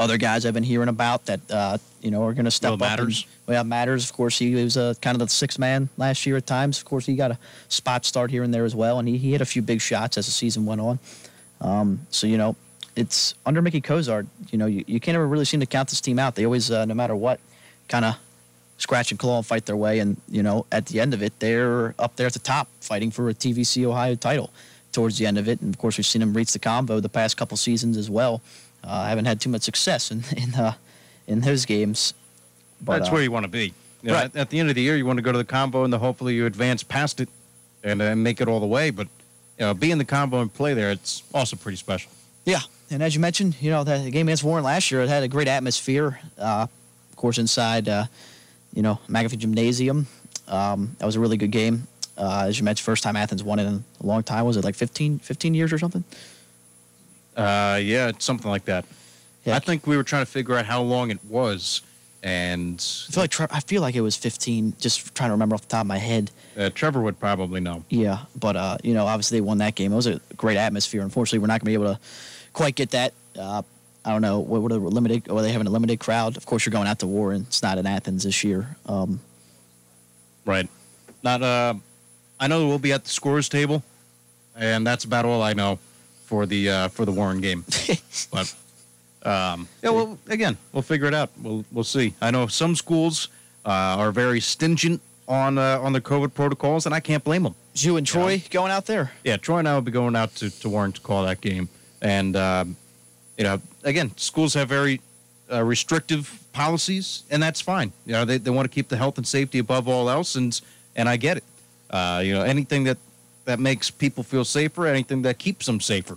other guys I've been hearing about that uh, you know are going to step Will up. Matters. And, well, Matters, of course, he was uh, kind of the sixth man last year at times. Of course, he got a spot start here and there as well, and he, he hit a few big shots as the season went on. Um, so you know, it's under Mickey Cozart. You know, you, you can't ever really seem to count this team out. They always, uh, no matter what, kind of scratch and claw and fight their way. And you know, at the end of it, they're up there at the top, fighting for a TVC Ohio title. Towards the end of it, and of course, we've seen them reach the convo the past couple seasons as well. Uh, I haven't had too much success in in uh, in those games. But, That's uh, where you want to be. You know, right. at, at the end of the year, you want to go to the convo, and then hopefully you advance past it and uh, make it all the way. But you know, be in the convo and play there, it's also pretty special. Yeah, and as you mentioned, you know the game against Warren last year it had a great atmosphere. Uh, of course, inside uh, you know McAfee Gymnasium, um, that was a really good game. Uh, as you mentioned, first time Athens won it in a long time. Was it like 15, 15 years or something? Uh, yeah, something like that. I think we were trying to figure out how long it was, and I feel like Tre- I feel like it was fifteen. Just trying to remember off the top of my head. uh, Trevor would probably know. Yeah, but uh, you know, obviously they won that game. It was a great atmosphere. Unfortunately, we're not going to be able to quite get that. Uh, I don't know what what a limited or they having a limited crowd. Of course, you're going out to war, and It's not in Athens this year. Um, Right. Not. Uh, I know we'll be at the scores table, and that's about all I know for the uh, for the Warren game. but um, yeah, well, again, we'll figure it out. We'll we'll see. I know some schools uh, are very stingent on uh, on the COVID protocols, and I can't blame them. you and Troy going out there? Yeah, Troy and I will be going out to, to Warren to call that game. And, um, you know, again, schools have very uh, restrictive policies, and that's fine. You know, they, they want to keep the health and safety above all else, and, and I get it. Uh, you know, anything that, that makes people feel safer, anything that keeps them safer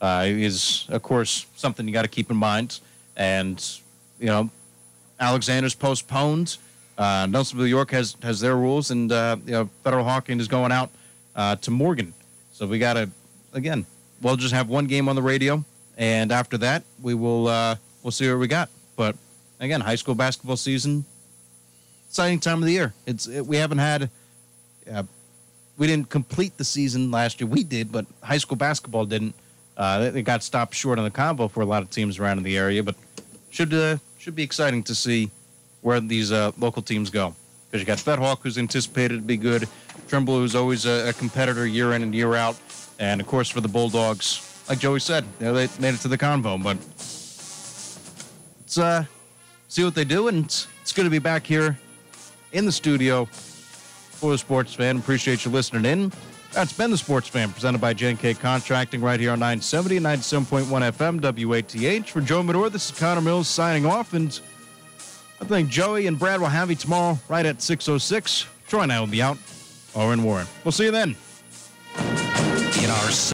uh, is, of course, something you got to keep in mind. And, you know, Alexander's postponed. Uh, Nelsonville York has has their rules, and uh, you know Federal Hocking is going out uh, to Morgan. So we got to again. We'll just have one game on the radio, and after that, we will uh, we'll see what we got. But again, high school basketball season, exciting time of the year. It's it, we haven't had. Uh, we didn't complete the season last year. We did, but high school basketball didn't. Uh, it got stopped short on the convo for a lot of teams around in the area, but should uh, should be exciting to see where these uh, local teams go. Because you got FedHock, who's anticipated to be good, Trimble, who's always a, a competitor year in and year out, and of course for the Bulldogs, like Joey said, you know, they made it to the convo. But let's uh, see what they do, and it's, it's good to be back here in the studio for the sports fan. Appreciate you listening in. That's been the Sports Fan, presented by JNK Contracting, right here on 970 97.1 FM, WATH. For Joe Medor, this is Connor Mills signing off, and I think Joey and Brad will have you tomorrow right at 6.06. Troy and I will be out. Oren Warren. We'll see you then. In our